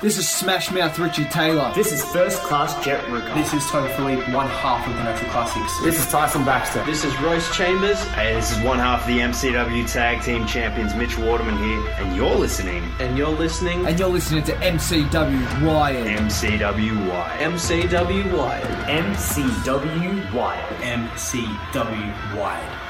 This is Smash Mouth Richie Taylor. This is First Class Jet Ruka. This is Tony Philippe, one half of the Natural Classics. This is Tyson Baxter. This is Royce Chambers. Hey, this is one half of the MCW Tag Team Champions, Mitch Waterman here, and you're listening. And you're listening. And you're listening to MCW Wired. MCW Wired. MCW Wired. MCW Wired. MCW Wired.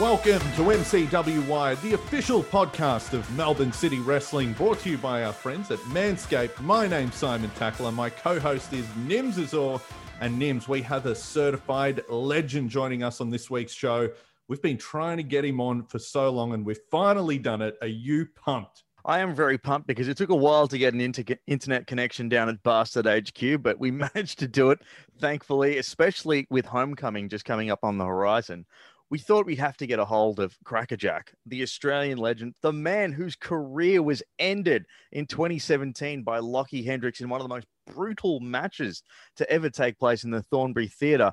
Welcome to MCW Wired, the official podcast of Melbourne City Wrestling, brought to you by our friends at Manscaped. My name's Simon Tackler. My co-host is Nims Azor. And Nims, we have a certified legend joining us on this week's show. We've been trying to get him on for so long, and we've finally done it. Are you pumped? I am very pumped because it took a while to get an inter- internet connection down at Bastard HQ, but we managed to do it, thankfully, especially with Homecoming just coming up on the horizon we thought we'd have to get a hold of KrackerJak, the Australian legend, the man whose career was ended in 2017 by Lockie Hendricks in one of the most brutal matches to ever take place in the Thornbury Theatre.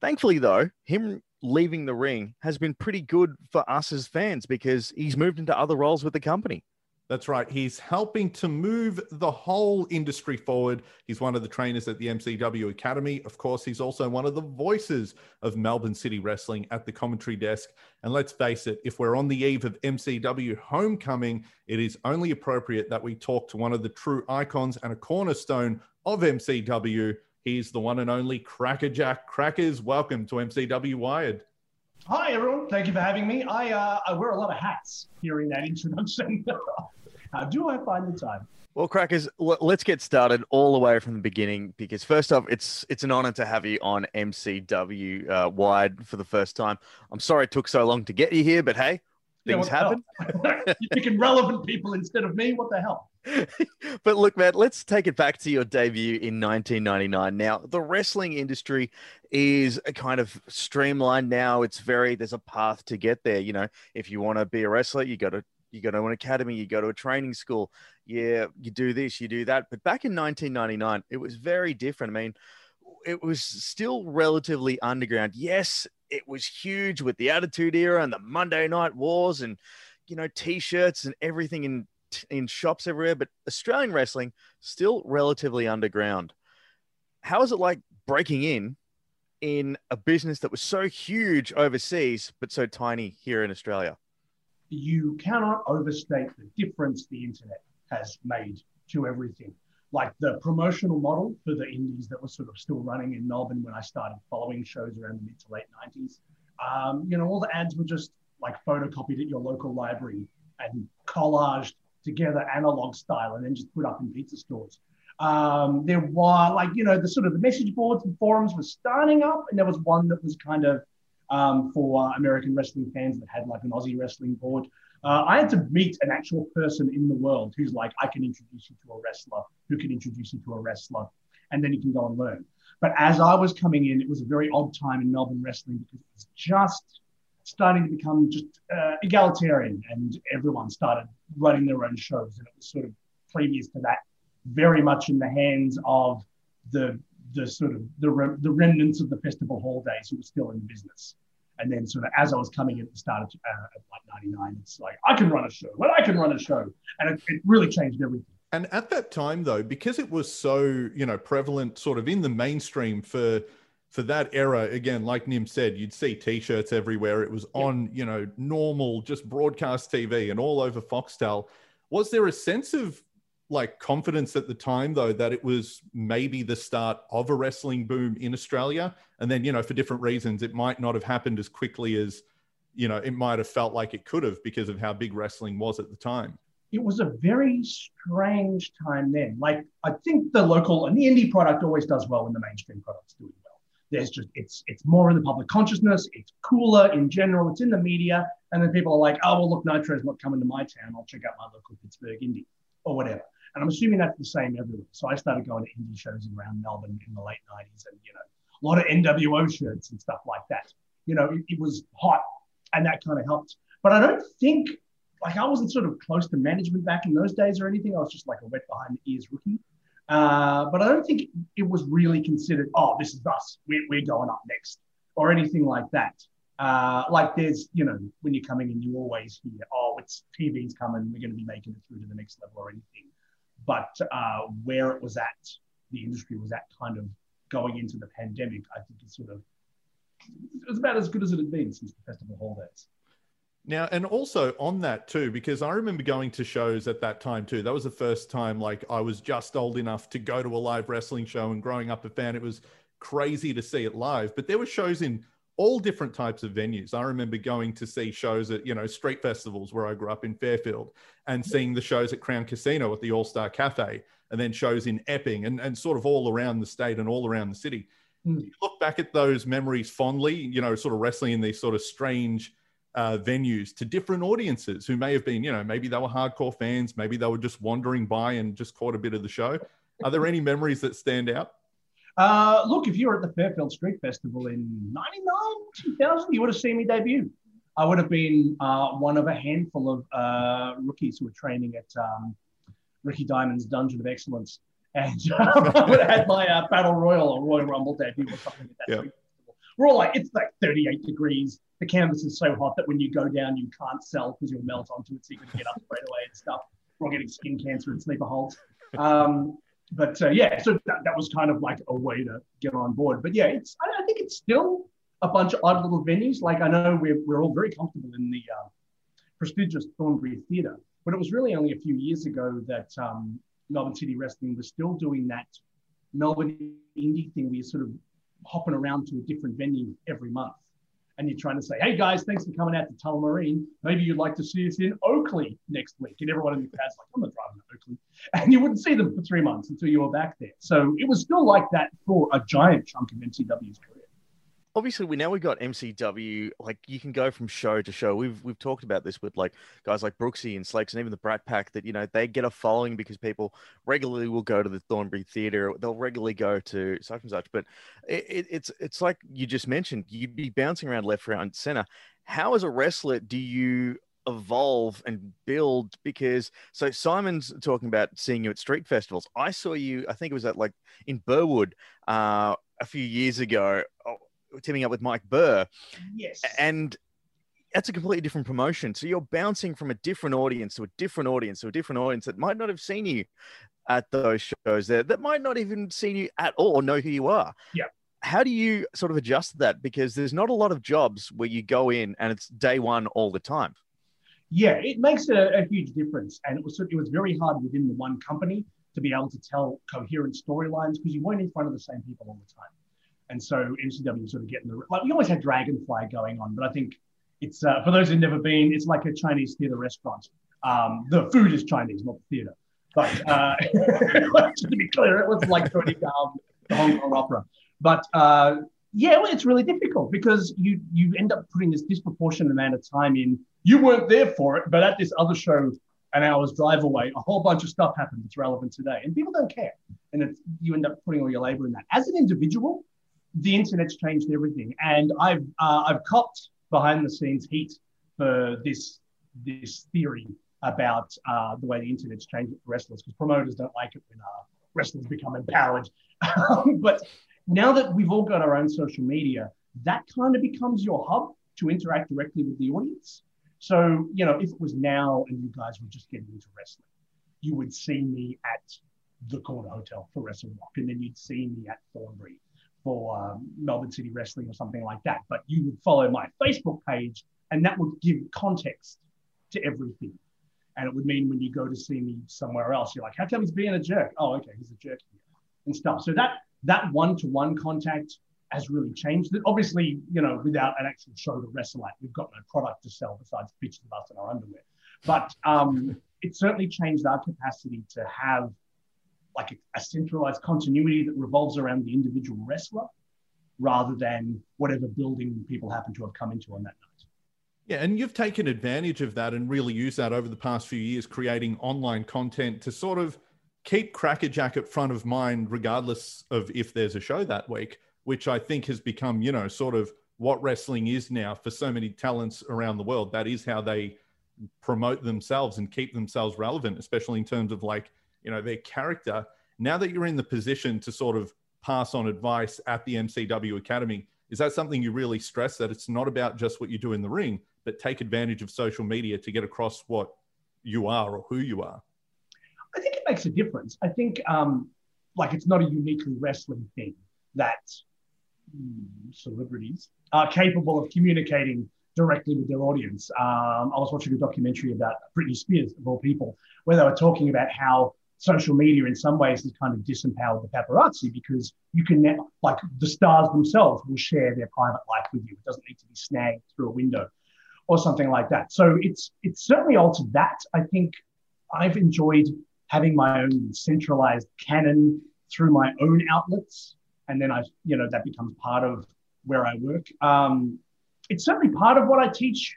Thankfully, though, him leaving the ring has been pretty good for us as fans because he's moved into other roles with the company. That's right. He's helping to move the whole industry forward. He's one of the trainers at the MCW Academy. Of course, he's also one of the voices of Melbourne City Wrestling at the commentary desk. And let's face it, if we're on the eve of MCW homecoming, it is only appropriate that we talk to one of the true icons and a cornerstone of MCW. He's the one and only KrackerJak. Crackers, welcome to MCW Wired. Hi, everyone. Thank you for having me. I, uh, I wear a lot of hats hearing that introduction. How do I find the time? Well, crackers, let's get started all the way from the beginning because first off, it's it's an honor to have you on MCW uh, Wired for the first time. I'm sorry it took so long to get you here, but hey, things yeah, happen. You're picking relevant people instead of me. What the hell? but look, man, let's take it back to your debut in 1999. Now, the wrestling industry is a kind of streamlined now. It's very there's a path to get there. You know, if you want to be a wrestler, you got to you go to an academy, you go to a training school, yeah, you do this, you do that. But back in 1999, it was very different. I mean, it was still relatively underground. Yes, it was huge with the Attitude Era and the Monday Night Wars and you know t-shirts and everything in in shops everywhere. But Australian wrestling still relatively underground. How is it like breaking in in a business that was so huge overseas but so tiny here in Australia? You cannot overstate the difference the internet has made to everything. Like the promotional model for the indies that was sort of still running in Melbourne when I started following shows around the mid to late 90s. Um, you know, all the ads were just like photocopied at your local library and collaged together analog style and then just put up in pizza stores. Um, there were like, you know, the sort of the message boards and forums were starting up, and there was one that was kind of um, for American wrestling fans that had like an Aussie wrestling board. Uh, I had to meet an actual person in the world who's like, I can introduce you to a wrestler, who can introduce you to a wrestler, and then you can go and learn. But as I was coming in, it was a very odd time in Melbourne wrestling because it was just starting to become just uh, egalitarian and everyone started running their own shows. And it was sort of previous to that, very much in the hands of the the sort of the, re- the remnants of the festival hall days who were still in the business. And then sort of as I was coming in at the start of uh, like 99, it's like, I can run a show. Well, I can run a show. And it, it really changed everything. And at that time, though, because it was so, you know, prevalent sort of in the mainstream for for that era, again, like Nim said, you'd see t-shirts everywhere. It was on, you know, normal, just broadcast TV and all over Foxtel. Was there a sense of like confidence at the time though that it was maybe the start of a wrestling boom in Australia. And then you know for different reasons it might not have happened as quickly as you know it might have felt like it could have because of how big wrestling was at the time. It was a very strange time then. Like i think the local and the indie product always does well when the mainstream product's doing well. There's just it's it's more in the public consciousness. It's cooler in general. It's in the media. And then people are like oh well look nitro's not coming to my town. I'll check out my local pittsburgh indie or whatever and I'm assuming that's the same everywhere. So I started going to indie shows around Melbourne in the late 90s and, you know, a lot of NWO shirts and stuff like that. You know, it, it was hot and that kind of helped. But I don't think, like, I wasn't sort of close to management back in those days or anything. I was just like a wet behind the ears rookie. Uh, but I don't think it was really considered, oh, this is us. We're, we're going up next or anything like that. Uh, like there's, you know, when you're coming in, you always hear, oh, it's TV's coming. We're going to be making it through to the next level or anything. But uh, where it was at, the industry was at kind of going into the pandemic, I think it's sort of it was about as good as it had been since the festival hall days. Now, and also on that too, because I remember going to shows at that time too. That was the first time like I was just old enough to go to a live wrestling show and growing up a fan, it was crazy to see it live. But there were shows in all different types of venues. I remember going to see shows at, you know, street festivals where I grew up in Fairfield and seeing the shows at Crown Casino at the All Star Cafe and then shows in Epping and, and sort of all around the state and all around the city. Mm. You look back at those memories fondly, you know, sort of wrestling in these sort of strange uh, venues to different audiences who may have been, you know, maybe they were hardcore fans, maybe they were just wandering by and just caught a bit of the show. Are there any memories that stand out? Uh, look, if you were at the Fairfield Street Festival in 99, 2000, you would have seen me debut. I would have been uh, one of a handful of uh, rookies who were training at um, Ricky Diamond's Dungeon of Excellence. And I would have had my uh, Battle Royal or Royal Rumble debut or something at that street festival. We're all like, it's like 38 degrees. The canvas is so hot that when you go down, you can't sell because you'll melt onto it. So going to get up straight away and stuff. We're all getting skin cancer and sleeper holds. Um, but uh, yeah, so that, that was kind of like a way to get on board. But yeah, it's I, I think it's still a bunch of odd little venues. Like I know we're, we're all very comfortable in the uh, prestigious Thornbury Theatre, but it was really only a few years ago that um, Melbourne City Wrestling was still doing that Melbourne indie thing where you're sort of hopping around to a different venue every month. And you're trying to say, hey guys, thanks for coming out to Tullamarine. Maybe you'd like to see us in Oakleigh next week. And everyone in the crowd's like, I'm not driving And you wouldn't see them for three months until you were back there. So it was still like that for a giant chunk of MCW's career. obviously we now we've got MCW. Like you can go from show to show. We've we've talked about this with like guys like Brooksy and Slakes and even the Brat Pack that you know they get a following because people regularly will go to the Thornbury Theatre. They'll regularly go to such and such. But it, it, it's it's like you just mentioned. You'd be bouncing around left, right, and center. How as a wrestler do you evolve and build because so Simon's talking about seeing you at street festivals. I saw you, I think it was at like in Burwood uh, a few years ago, oh, teaming up with Mike Burr, Yes. and that's a completely different promotion. So you're bouncing from a different audience to a different audience to a different audience that might not have seen you at those shows there, that might not even seen you at all or know who you are. Yeah. How do you sort of adjust that? Because there's not a lot of jobs where you go in and it's day one all the time. Yeah, it makes a, a huge difference. And it was it was very hard within the one company to be able to tell coherent storylines because you weren't in front of the same people all the time. And so MCW sort of getting the like we always had Dragonfly going on, but I think it's uh, for those who've never been, it's like a Chinese theater restaurant. Um, the food is Chinese, not the theater. But uh, just to be clear, it wasn't like Tony um, the Hong Kong Opera. But uh, yeah, well, it's really difficult because you you end up putting this disproportionate amount of time in. You weren't there for it, but at this other show, an hour's drive away, a whole bunch of stuff happened that's relevant today, and people don't care. And you end up putting all your labor in that. As an individual, the internet's changed everything, and I've uh, I've copped behind the scenes heat for this this theory about uh, the way the internet's changed for wrestlers because promoters don't like it when uh, wrestlers become empowered. but now that we've all got our own social media, that kind of becomes your hub to interact directly with the audience. So, you know, if it was now and you guys were just getting into wrestling, you would see me at the Corner Hotel for Wrestle Rock, and then you'd see me at Thornbury for um, Melbourne City Wrestling or something like that. But you would follow my Facebook page, and that would give context to everything. And it would mean when you go to see me somewhere else, you're like, how come he's being a jerk? Oh, okay, he's a jerk here and stuff. So that that one-to-one contact has really changed. Obviously, you know, without an actual show to wrestle at, we've got no product to sell besides pictures of us in our underwear. But um, it certainly changed our capacity to have like a, a centralized continuity that revolves around the individual wrestler rather than whatever building people happen to have come into on that night. Yeah, and you've taken advantage of that and really used that over the past few years, creating online content to sort of keep KrackerJak at front of mind, regardless of if there's a show that week, which I think has become, you know, sort of what wrestling is now for so many talents around the world. That is how they promote themselves and keep themselves relevant, especially in terms of like, you know, their character. Now that you're in the position to sort of pass on advice at the MCW Academy, is that something you really stress that it's not about just what you do in the ring, but take advantage of social media to get across what you are or who you are? I think it makes a difference. I think, um, like, it's not a uniquely wrestling thing that celebrities are capable of communicating directly with their audience. Um, I was watching a documentary about Britney Spears, of all people, where they were talking about how social media in some ways has kind of disempowered the paparazzi because you can now, like the stars themselves will share their private life with you. It doesn't need to be snagged through a window or something like that. So it's it's certainly altered that. I think I've enjoyed having my own centralized canon through my own outlets, and then I, you know, that becomes part of where I work. Um, it's certainly part of what I teach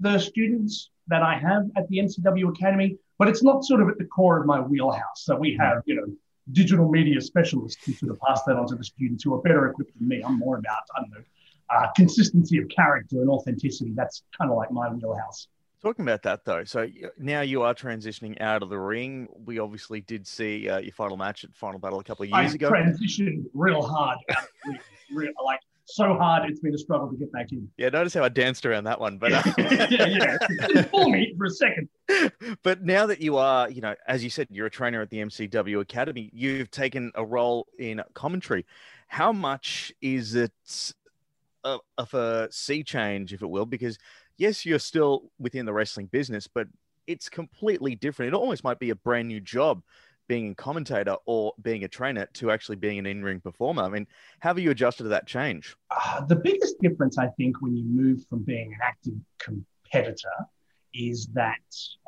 the students that I have at the MCW Academy, but it's not sort of at the core of my wheelhouse. So we have, you know, digital media specialists who sort of pass that on to the students who are better equipped than me. I'm more about, I don't know, uh, consistency of character and authenticity. That's kind of like my wheelhouse. Talking about that though, so now you are transitioning out of the ring. We obviously did see uh, your final match at Final Battle a couple of years I ago. transitioned real hard, real, like so hard. It's been a struggle to get back in. Yeah, notice how I danced around that one, but uh, yeah, yeah, me for a second. but now that you are, you know, as you said, you're a trainer at the MCW Academy. You've taken a role in commentary. How much is it of, of a sea change, if it will? Because yes, you're still within the wrestling business, but it's completely different. It almost might be a brand new job being a commentator or being a trainer to actually being an in-ring performer. I mean, how have you adjusted to that change? Uh, the biggest difference, I think, when you move from being an active competitor is that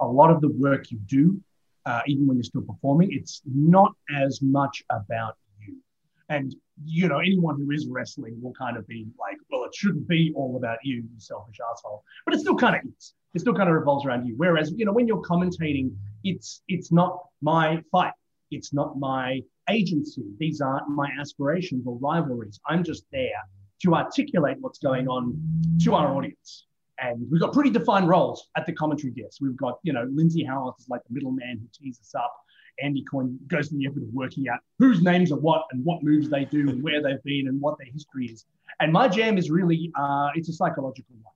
a lot of the work you do, uh, even when you're still performing, it's not as much about you. And you know, anyone who is wrestling will kind of be like, it shouldn't be all about you, you selfish asshole. But it still kind of is. It still kind of revolves around you. Whereas, you know, when you're commentating, it's it's not my fight. It's not my agency. These aren't my aspirations or rivalries. I'm just there to articulate what's going on to our audience. And we've got pretty defined roles at the commentary desk. We've got, you know, Lindsay Howarth is like the middleman who tees us up. Andy Coyne goes to the effort of working out whose names are what and what moves they do and where they've been and what their history is. And my jam is really, uh, it's a psychological one.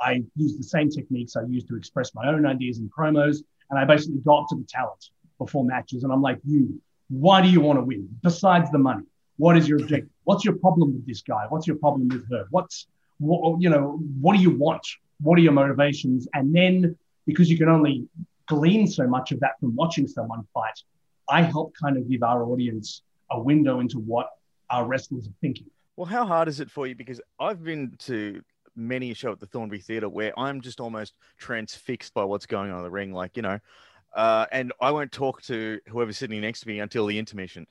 I use the same techniques I use to express my own ideas in promos. And I basically go up to the talent before matches and I'm like, you, why do you want to win? Besides the money, what is your objective? What's your problem with this guy? What's your problem with her? What's, what, you know, what do you want? What are your motivations? And then because you can only glean so much of that from watching someone fight, I help kind of give our audience a window into what our wrestlers are thinking. Well, how hard is it for you? Because I've been to many a show at the Thornbury Theatre where I'm just almost transfixed by what's going on in the ring. Like, you know, uh, and I won't talk to whoever's sitting next to me until the intermission.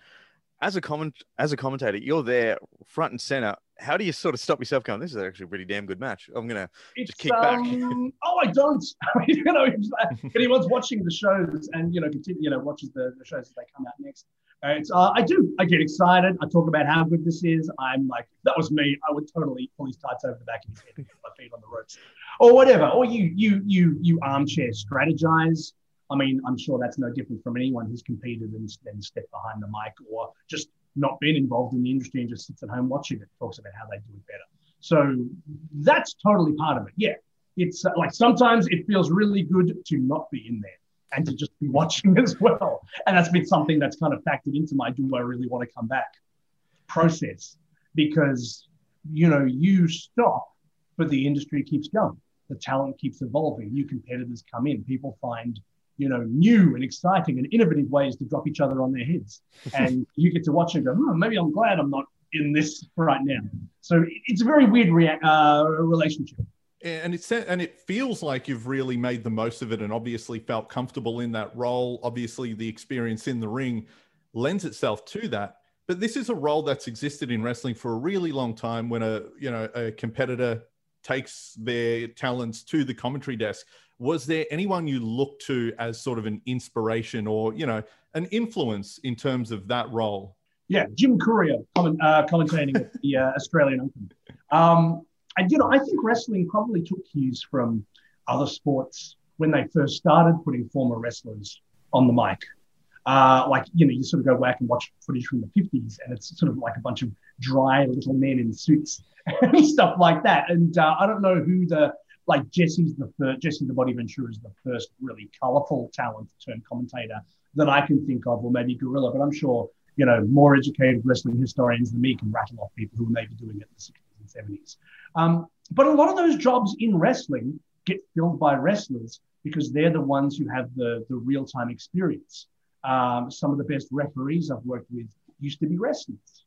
As a comment, as a commentator, you're there front and center how do you sort of stop yourself going, this is actually a pretty damn good match? I'm going to just kick um, back. oh, I don't. you know, anyone's watching the shows and, you know, continue, you know, watches the, the shows as they come out next. Uh, it's, uh, I do. I get excited. I talk about how good this is. I'm like, that was me. I would totally pull his tights over the back of his head and get my feet on the ropes, or whatever. Or you, you, you, you armchair strategize. I mean, I'm sure that's no different from anyone who's competed and then stepped behind the mic or just not been involved in the industry and just sits at home watching it, talks about how they do it better. So that's totally part of it. Yeah. It's uh, like sometimes it feels really good to not be in there and to just be watching as well. And that's been something that's kind of factored into my do I really want to come back process because, you know, you stop, but the industry keeps going. The talent keeps evolving. New competitors come in. People find you know, new and exciting and innovative ways to drop each other on their heads. And you get to watch and go, hmm, maybe I'm glad I'm not in this right now. So it's a very weird rea- uh, relationship. And it's and it feels like you've really made the most of it, and obviously felt comfortable in that role. Obviously, the experience in the ring lends itself to that. But this is a role that's existed in wrestling for a really long time. When a you know a competitor takes their talents to the commentary desk, was there anyone you looked to as sort of an inspiration or you know an influence in terms of that role? Yeah jim courier comment, uh, commentating at the uh, australian open. Um, and you know i think wrestling probably took cues from other sports when they first started putting former wrestlers on the mic. Uh, like you know you sort of go back and watch footage from the 50s and it's sort of like a bunch of dry little men in suits and stuff like that. And uh, i don't know who the like Jesse's the first, Jesse the Body Ventura is the first really colorful talent to turn commentator that I can think of, or maybe Gorilla, but I'm sure you know more educated wrestling historians than me can rattle off people who were maybe doing it in the 60s and 70s. Um, but a lot of those jobs in wrestling get filled by wrestlers because they're the ones who have the the real time experience. Um, some of the best referees I've worked with used to be wrestlers.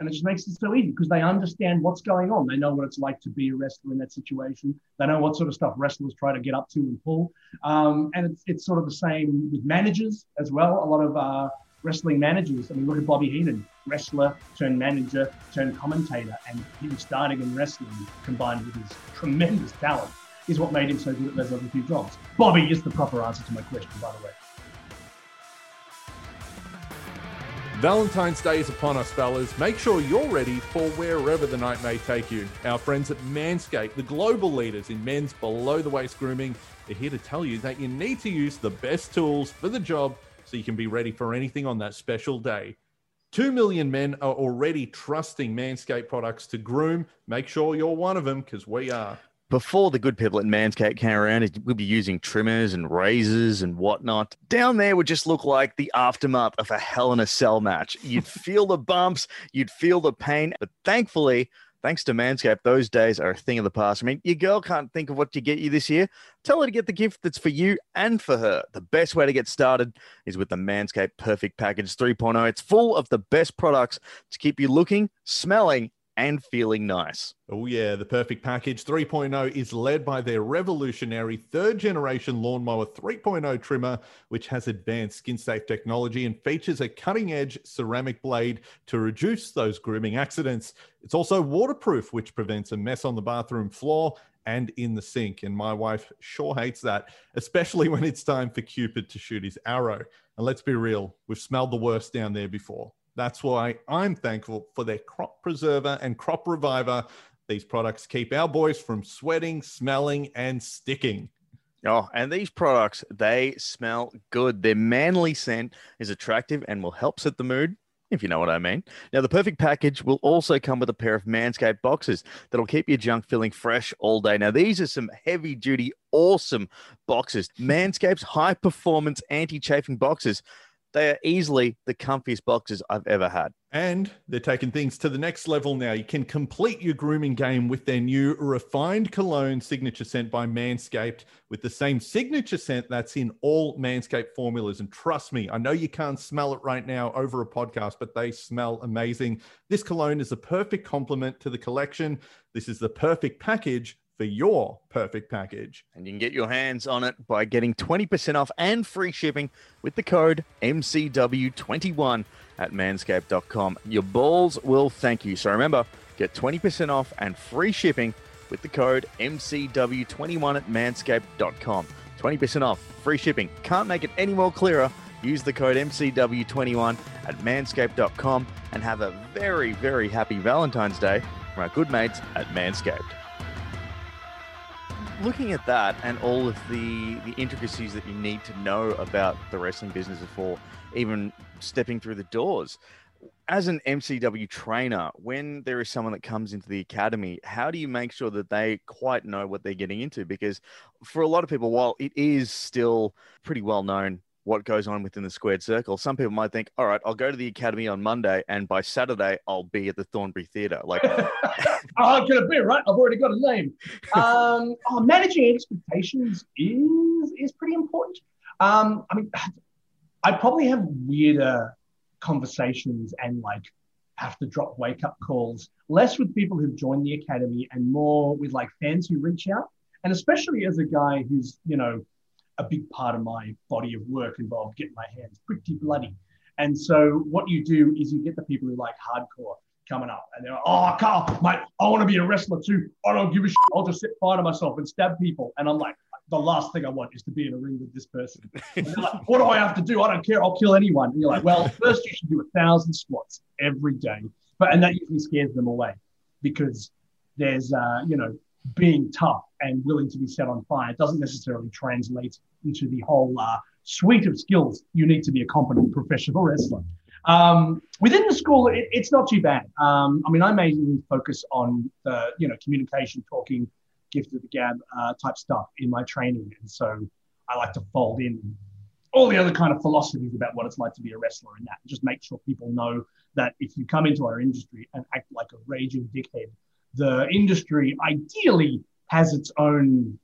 And it just makes it so easy because they understand what's going on. They know what it's like to be a wrestler in that situation. They know what sort of stuff wrestlers try to get up to and pull. Um, and it's, it's sort of the same with managers as well. A lot of uh, wrestling managers. I mean, look at Bobby Heenan, wrestler turned manager turned commentator, and him starting in wrestling combined with his tremendous talent is what made him so good at those other two jobs. Bobby is the proper answer to my question, by the way. Valentine's Day is upon us, fellas. Make sure you're ready for wherever the night may take you. Our friends at Manscaped, the global leaders in men's below the waist grooming, are here to tell you that you need to use the best tools for the job so you can be ready for anything on that special day. Two million men are already trusting Manscaped products to groom. Make sure you're one of them because we are before the good people at Manscaped came around, we'd be using trimmers and razors and whatnot. Down there would just look like the aftermath of a Hell in a Cell match. You'd feel the bumps, you'd feel the pain, but thankfully, thanks to Manscaped, those days are a thing of the past. I mean, your girl can't think of what to get you this year. Tell her to get the gift that's for you and for her. The best way to get started is with the Manscaped Perfect Package 3.0. It's full of the best products to keep you looking, smelling, and feeling nice. Oh, yeah. The Perfect Package 3.0 is led by their revolutionary third generation lawnmower 3.0 trimmer, which has advanced skin safe technology and features a cutting edge ceramic blade to reduce those grooming accidents. It's also waterproof, which prevents a mess on the bathroom floor and in the sink. And my wife sure hates that, especially when it's time for Cupid to shoot his arrow. And let's be real, we've smelled the worst down there before. That's why I'm thankful for their crop preserver and crop reviver. These products keep our boys from sweating, smelling, and sticking. Oh, and these products, they smell good. Their manly scent is attractive and will help set the mood, if you know what I mean. Now, the perfect package will also come with a pair of Manscaped boxes that'll keep your junk feeling fresh all day. Now, these are some heavy duty, awesome boxes. Manscaped's high performance anti chafing boxes they are easily the comfiest boxes I've ever had. And they're taking things to the next level now. You can complete your grooming game with their new refined cologne signature scent by Manscaped with the same signature scent that's in all Manscaped formulas. And trust me, I know you can't smell it right now over a podcast, but they smell amazing. This cologne is a perfect complement to the collection. This is the perfect package for your perfect package. And you can get your hands on it by getting 20% off and free shipping with the code MCW21 at manscaped.com. Your balls will thank you. So remember, get 20% off and free shipping with the code MCW21 at manscaped.com. 20% off, free shipping. Can't make it any more clearer. Use the code MCW21 at manscaped.com and have a very, very happy Valentine's Day from our good mates at Manscaped looking at that and all of the the intricacies that you need to know about the wrestling business before even stepping through the doors as an MCW trainer, when there is someone that comes into the academy, how do you make sure that they quite know what they're getting into? Because for a lot of people, while it is still pretty well known what goes on within the squared circle. Some people might think, all right, I'll go to the academy on Monday and by Saturday I'll be at the Thornbury Theatre. Like I'm get a beer, right? I've already got a name. Um, oh, managing expectations is is pretty important. Um, I mean, I probably have weirder conversations and like have to drop wake up calls, less with people who've joined the academy and more with like fans who reach out. And especially as a guy who's, you know, a big part of my body of work involved getting my hands pretty bloody. And so what you do is you get the people who like hardcore coming up and they're like, oh, Carl, mate, I want to be a wrestler too. I don't give a shit. I'll just set fire to myself and stab people. And I'm like, the last thing I want is to be in a ring with this person. like, what do I have to do? I don't care. I'll kill anyone. And you're like, well, first you should do a thousand squats every day. But and that usually scares them away because there's uh, you know, being tough and willing to be set on fire doesn't necessarily translate into the whole uh, suite of skills you need to be a competent professional wrestler. Um, within the school, it, it's not too bad. Um, I mean, I mainly focus on the you know communication, talking, gift of the gab uh, type stuff in my training, and so I like to fold in all the other kind of philosophies about what it's like to be a wrestler and that. Just make sure people know that if you come into our industry and act like a raging dickhead, the industry ideally has its own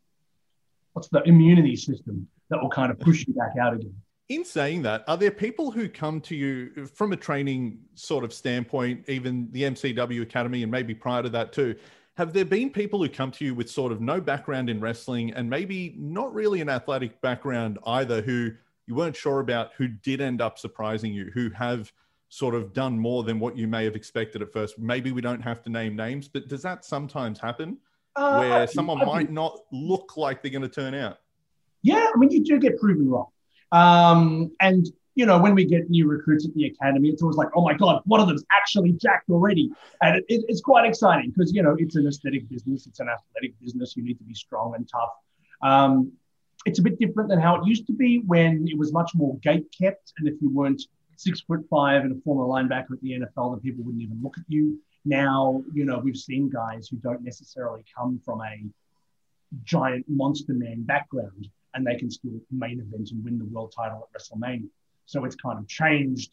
what's the immunity system that will kind of push you back out again. In saying that, are there people who come to you from a training sort of standpoint, even the MCW Academy, and maybe prior to that too? Have there been people who come to you with sort of no background in wrestling and maybe not really an athletic background either, who you weren't sure about, who did end up surprising you, who have sort of done more than what you may have expected at first? Maybe we don't have to name names, but does that sometimes happen Uh, where I- someone I might think- not look like they're going to turn out? Yeah, I mean, you do get proven wrong. Um, and, you know, when we get new recruits at the academy, it's always like, oh my God, one of them's actually jacked already. And it, it- it's quite exciting because, you know, it's an aesthetic business, it's an athletic business. You need to be strong and tough. Um, it's a bit different than how it used to be when it was much more gate kept. And if you weren't six foot five and a former linebacker at the NFL, then people wouldn't even look at you. Now, you know, we've seen guys who don't necessarily come from a giant monster man background and they can still main event and win the world title at WrestleMania. So it's kind of changed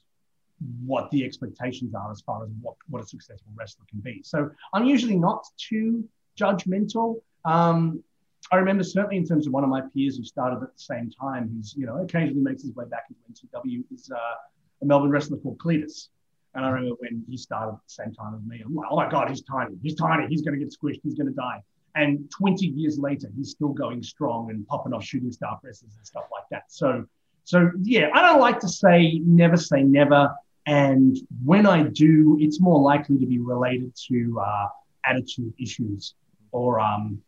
what the expectations are as far as what, what a successful wrestler can be. So I'm usually not too judgmental. Um, I remember certainly in terms of one of my peers who started at the same time, who's, you know, occasionally makes his way back into MCW, is uh, a Melbourne wrestler called Cletus. And I remember when he started at the same time as me, I'm like, oh my God, he's tiny. He's tiny. He's going to get squished. He's going to die. And 20 years later, he's still going strong and popping off shooting star presses and stuff like that. So, so yeah, I don't like to say never say never. And when I do, it's more likely to be related to uh, attitude issues or um,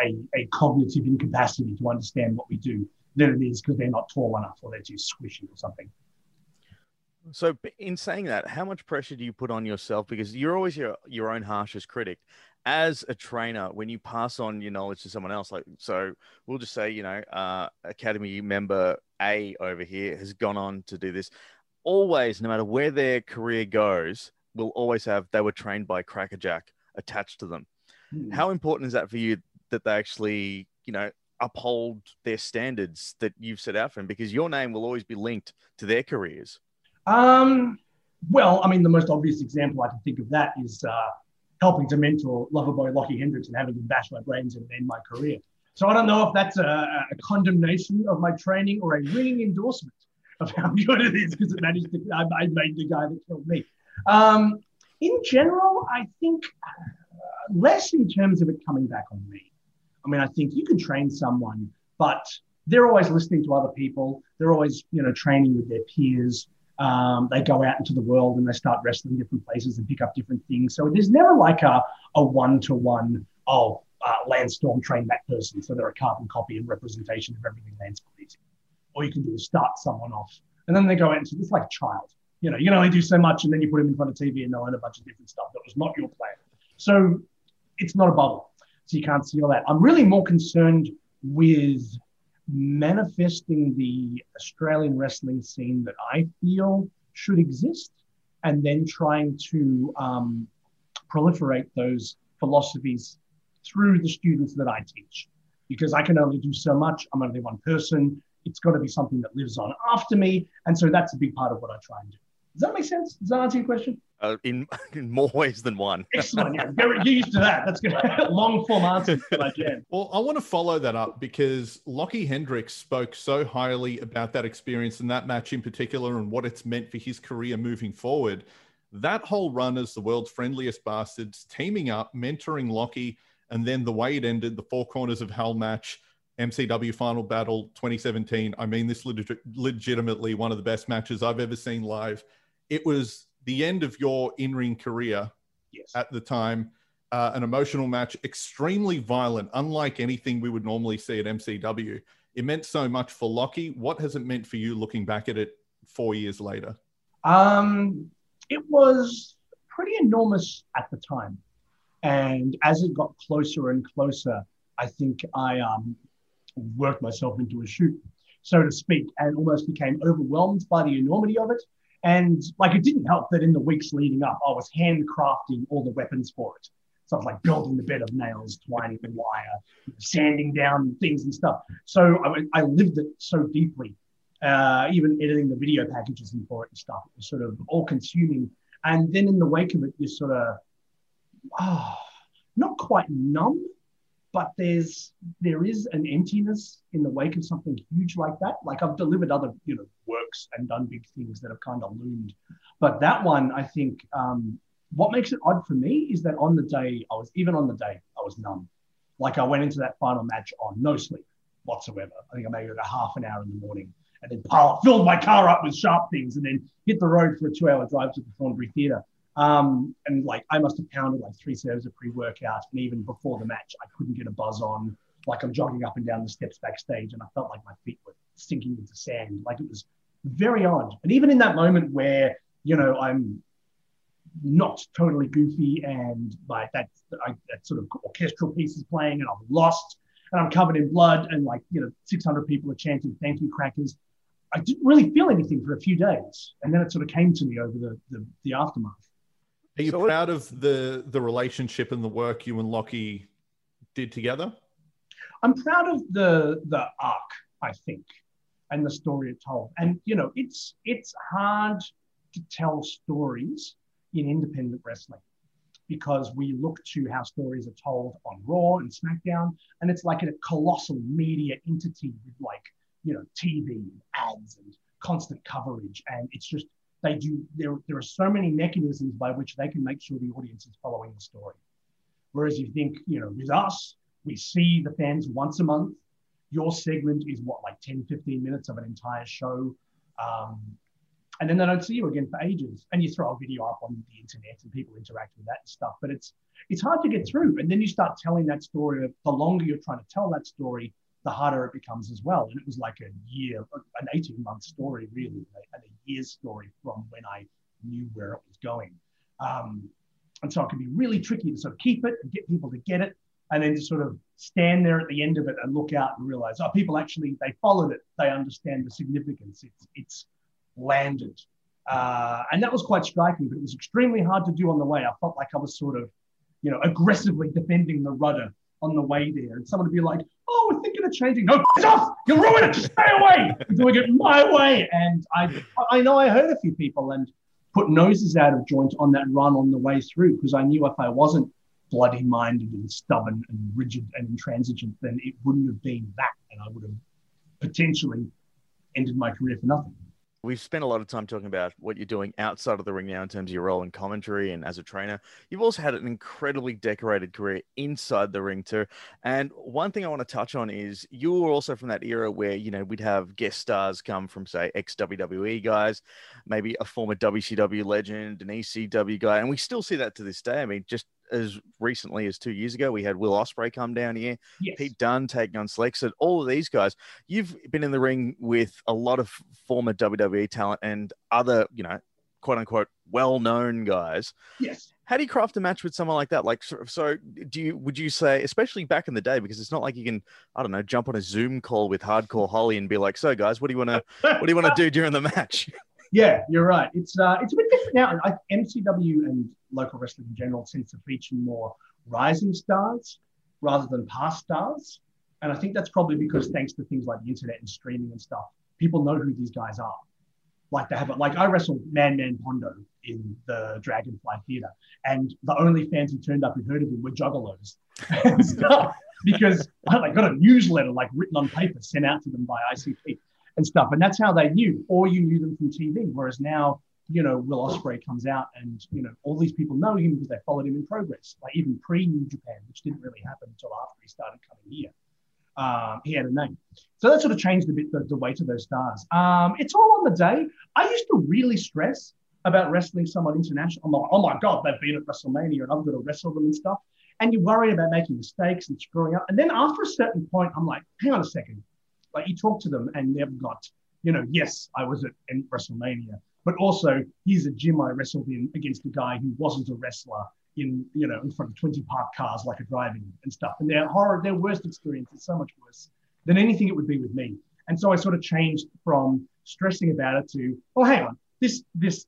a, a cognitive incapacity to understand what we do than it is because they're not tall enough or they're too squishy or something. So, in saying that, how much pressure do you put on yourself? Because you're always your your own harshest critic. As a trainer, when you pass on your knowledge to someone else, like so, we'll just say, you know, uh, Academy member A over here has gone on to do this. Always, no matter where their career goes, will always have they were trained by KrackerJak attached to them. Hmm. How important is that for you that they actually, you know, uphold their standards that you've set out for them? Because your name will always be linked to their careers. Um, well, I mean, the most obvious example I can think of that is uh, helping to mentor Loverboy Lockie Hendricks and having him bash my brains and end my career. So I don't know if that's a, a condemnation of my training or a ringing endorsement of how good it is because it managed to, I, I made the guy that killed me. Um, in general, I think uh, less in terms of it coming back on me. I mean, I think you can train someone, but they're always listening to other people. They're always, you know, training with their peers. Um, they go out into the world and they start wrestling different places and pick up different things. So there's never like a, a one-to-one, oh, uh, Lance Storm trained that person. So they're a carbon copy and representation of everything believes in. All you can do is start someone off. And then they go out into it's like a child. You know, you can only do so much and then you put them in front of TV and they'll learn a bunch of different stuff that was not your plan. So it's not a bubble. So you can't see all that. I'm really more concerned with manifesting the Australian wrestling scene that I feel should exist and then trying to um, proliferate those philosophies through the students that I teach. Because I can only do so much. I'm only one person. It's got to be something that lives on after me. And so that's a big part of what I try and do. Does that make sense? Does that answer your question? Uh, in, in more ways than one. Excellent. Yeah, get get used to that. That's good. Long form answer if I can. Well, I want to follow that up because Lockie Hendricks spoke so highly about that experience and that match in particular and what it's meant for his career moving forward. That whole run as the world's friendliest bastards, teaming up, mentoring Lockie, and then the way it ended, the four corners of hell match, MCW Final Battle 2017. I mean, this leg- legitimately one of the best matches I've ever seen live. It was the end of your in ring career Yes. at the time. Uh, an emotional match, extremely violent, unlike anything we would normally see at MCW. It meant so much for Lockie. What has it meant for you looking back at it four years later? Um, it was pretty enormous at the time. And as it got closer and closer, I think I um, worked myself into a shoot, so to speak, and almost became overwhelmed by the enormity of it. And like it didn't help that in the weeks leading up, I was handcrafting all the weapons for it. So I was like building the bed of nails, twining the wire, sanding down things and stuff. So I, I lived it so deeply Uh, even editing the video packages and for it and stuff. It was sort of all consuming. And then in the wake of it, you're sort of, oh, not quite numb, but there's there is an emptiness in the wake of something huge like that. Like I've delivered other you know works and done big things that have kind of loomed, but that one I think um, what makes it odd for me is that on the day I was even on the day I was numb. Like I went into that final match on no sleep whatsoever. I think I maybe got a half an hour in the morning and then pile, filled my car up with sharp things and then hit the road for a two hour drive to the Thornbury Theatre. Um, and like I must have pounded like three serves of pre-workout, and even before the match, I couldn't get a buzz on. Like I'm jogging up and down the steps backstage, and I felt like my feet were sinking into sand. Like it was very odd. And even in that moment where you know I'm not totally goofy and like that, I, that sort of orchestral piece is playing, and I'm lost, and I'm covered in blood, and like you know 600 people are chanting "Thank you, crackers." I didn't really feel anything for a few days, and then it sort of came to me over the the, the aftermath. Are you So proud of the the relationship and the work you and Lockie did together? I'm proud of the the arc, I think, and the story it told. And you know, it's it's hard to tell stories in independent wrestling because we look to how stories are told on Raw and SmackDown, and it's like a colossal media entity with like you know TV ads and constant coverage, and it's just they do there. There are so many mechanisms by which they can make sure the audience is following the story. Whereas you think, you know, with us, we see the fans once a month. Your segment is what, like 10, 15 minutes of an entire show. Um, and then they don't see you again for ages. And you throw a video up on the internet and people interact with that stuff. But it's it's hard to get through. And then you start telling that story. The longer you're trying to tell that story, the harder it becomes as well. And it was like a year, an 18 month story, really, and a year's story from when I knew where it was going. Um, and so it can be really tricky to sort of keep it and get people to get it, and then to sort of stand there at the end of it and look out and realize, oh, people actually they followed it, they understand the significance. It's it's landed, uh, and that was quite striking. But it was extremely hard to do on the way. I felt like I was sort of, you know, aggressively defending the rudder on the way there, and someone would be like, "Oh, we're thinking of changing." No, it's off. You'll ruin it. Stay away. I'm doing it my way, and I I know I hurt a few people and put noses out of joint on that run on the way through because I knew if I wasn't bloody minded and stubborn and rigid and intransigent, then it wouldn't have been that, and I would have potentially ended my career for nothing. We've spent a lot of time talking about what you're doing outside of the ring now in terms of your role in commentary and as a trainer. You've also had an incredibly decorated career inside the ring too. And one thing I want to touch on is you were also from that era where, you know, we'd have guest stars come from say ex WWE guys, maybe a former WCW legend, an ECW guy, and we still see that to this day. I mean, just as recently as two years ago, we had Will Ospreay come down here. Yes. Pete Dunne taking on. So all of these guys, you've been in the ring with a lot of former WWE talent and other, you know, quote unquote, well-known guys. Yes. How do you craft a match with someone like that? Like, so, so do you, would you say, especially back in the day, because it's not like you can, I don't know, jump on a Zoom call with Hardcore Holly and be like, so guys, what do you want to, what do you want to do during the match? Yeah, you're right. It's uh, it's a bit different now. I, MCW and local wrestling in general seems to feature more rising stars rather than past stars, and I think that's probably because thanks to things like the internet and streaming and stuff, people know who these guys are. Like they have, like I wrestled Mad Man Pondo in the Dragonfly Theatre, and the only fans who turned up who heard of him were juggalos and stuff because oh I got a newsletter like written on paper sent out to them by ICP and stuff. And that's how they knew, or you knew them from TV. Whereas now, you know, Will Ospreay comes out and, you know, all these people know him because they followed him in progress, like even pre New Japan, which didn't really happen until after he started coming here. Um, he had a name. So that sort of changed a bit the, the weight of those stars. Um, it's all on the day. I used to really stress about wrestling someone international. I'm like, oh my God, they've been at WrestleMania and I've got to wrestle them and stuff. And you're worried about making mistakes and screwing up. And then after a certain point, I'm like, hang on a second like you talk to them and they've got, you know, yes, I was at WrestleMania, but also here's a gym I wrestled in against a guy who wasn't a wrestler in, you know, in front of 20 parked cars like a driving and stuff. And their horror, their worst experience is so much worse than anything it would be with me. And so I sort of changed from stressing about it to, oh, hang on, this this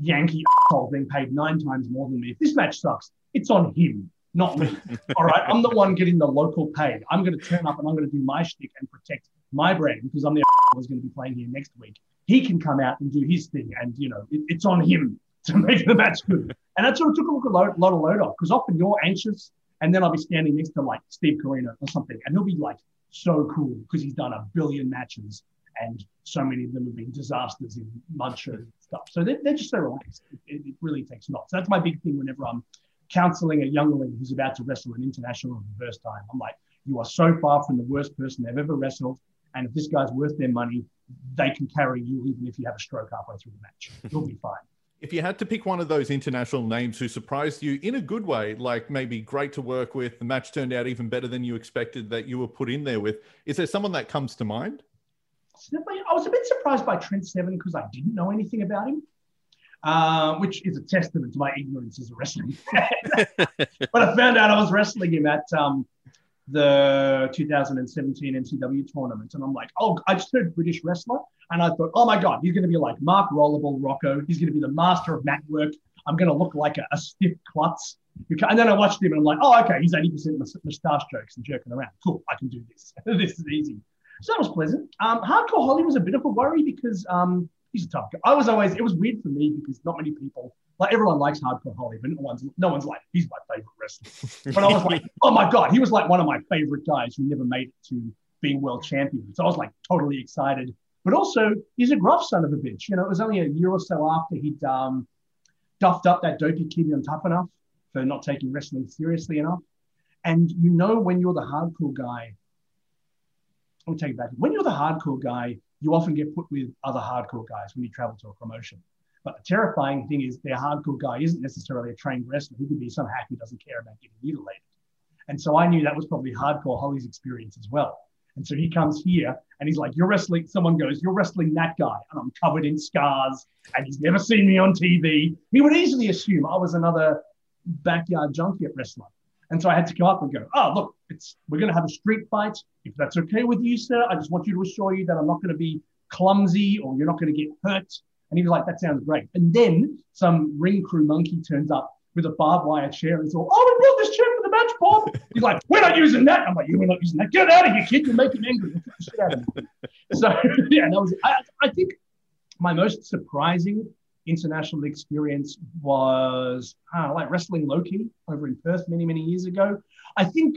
Yankee asshole being paid nine times more than me. If this match sucks, it's on him, not me. All right, I'm the one getting the local pay. I'm going to turn up and I'm going to do my shtick and protect my brand, because I'm the was going to be playing here next week, he can come out and do his thing, and you know, it, it's on him to make the match good. And that sort of took a lot, lot of load off because often you're anxious, and then I'll be standing next to like Steve Corino or something, and he'll be like so cool because he's done a billion matches, and so many of them have been disasters in mud and stuff. So they're, they're just so relaxed. It, it really takes knots. So that's my big thing whenever I'm counseling a youngling who's about to wrestle an international for the first time. I'm like, you are so far from the worst person they've ever wrestled. And if this guy's worth their money, they can carry you even if you have a stroke halfway through the match. You'll be fine. If you had to pick one of those international names who surprised you in a good way, like maybe great to work with, the match turned out even better than you expected that you were put in there with, is there someone that comes to mind? I was a bit surprised by Trent Seven because I didn't know anything about him, uh, which is a testament to my ignorance as a wrestling fan. but I found out I was wrestling him at um, the 2017 MCW tournament. And I'm like, oh, I just heard British wrestler. And I thought, oh my God, he's going to be like Mark Rollerball Rocco. He's going to be the master of mat work. I'm going to look like a, a stiff klutz. And then I watched him and I'm like, oh, okay, he's 80% moustache jokes and jerking around. Cool, I can do this. this is easy. So that was pleasant. Um, Hardcore Holly was a bit of a worry because um, he's a tough guy. I was always, it was weird for me because not many people like everyone likes Hardcore Holly, but no one's no one's like he's my favorite wrestler. But I was like, oh my god, he was like one of my favorite guys who never made it to being world champion. So I was like totally excited. But also, he's a gruff son of a bitch. You know, it was only a year or so after he'd um, duffed up that dopey kid on Tough Enough for not taking wrestling seriously enough. And you know, when you're the hardcore guy, I'll take it back. When you're the hardcore guy, you often get put with other hardcore guys when you travel to a promotion. But the terrifying thing is their hardcore guy isn't necessarily a trained wrestler. He could be some hack who doesn't care about getting mutilated. And so I knew that was probably hardcore Holly's experience as well. And so he comes here and he's like, You're wrestling, someone goes, You're wrestling that guy. And I'm covered in scars and he's never seen me on TV. He would easily assume I was another backyard junket wrestler. And so I had to come up and go, Oh, look, it's we're gonna have a street fight. If that's okay with you, sir, I just want you to assure you that I'm not gonna be clumsy or you're not gonna get hurt. And he was like, that sounds great. And then some ring crew monkey turns up with a barbed wire chair and said, oh, we built this chair for the match, Bob. He's like, we're not using that. I'm like, you're not using that. Get out of here, kid. You're making angry. so, yeah, that was, I, I think my most surprising international experience was uh, like wrestling Loki over in Perth many, many years ago. I think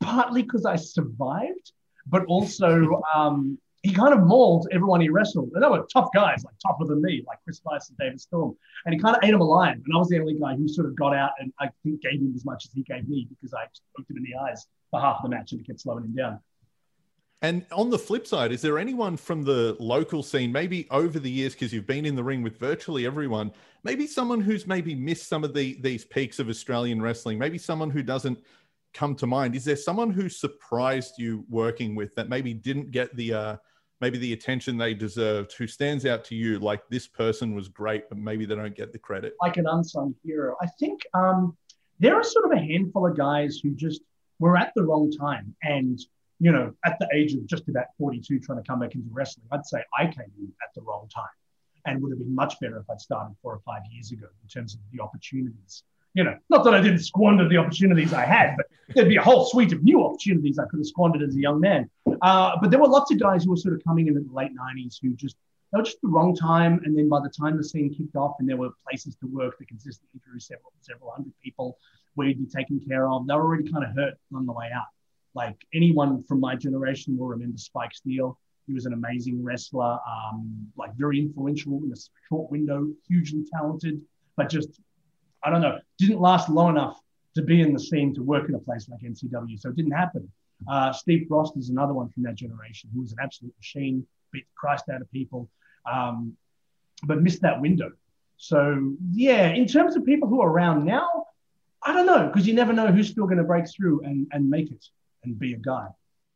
partly because I survived, but also um, he kind of mauled everyone he wrestled. And they were tough guys, like tougher than me, like Chris Spice and David Storm. And he kind of ate him alive. And I was the only guy who sort of got out and I think gave him as much as he gave me because I looked him in the eyes for half the match and it kept slowing him down. And on the flip side, is there anyone from the local scene, maybe over the years, because you've been in the ring with virtually everyone, maybe someone who's maybe missed some of the these peaks of Australian wrestling, maybe someone who doesn't come to mind? Is there someone who surprised you working with that maybe didn't get the uh, maybe the attention they deserved? Who stands out to you like this person was great, but maybe they don't get the credit? Like an unsung hero. I think um, there are sort of a handful of guys who just were at the wrong time and you know, at the age of just about 42, trying to come back into wrestling, I'd say I came in at the wrong time and would have been much better if I'd started four or five years ago in terms of the opportunities you know, not that I didn't squander the opportunities I had, but there'd be a whole suite of new opportunities I could have squandered as a young man. Uh, but there were lots of guys who were sort of coming in in the late 90s who just, they were just the wrong time. And then by the time the scene kicked off and there were places to work that consistently drew several, several hundred people you'd be taken care of, they were already kind of hurt on the way out. Like anyone from my generation will remember Spike Steele. He was an amazing wrestler, um, like very influential in a short window, hugely talented, but just I don't know, didn't last long enough to be in the scene to work in a place like MCW. So it didn't happen. Uh, Steve Frost is another one from that generation who was an absolute machine, beat Christ out of people, um, but missed that window. So, yeah, in terms of people who are around now, I don't know, because you never know who's still going to break through and, and make it and be a guy.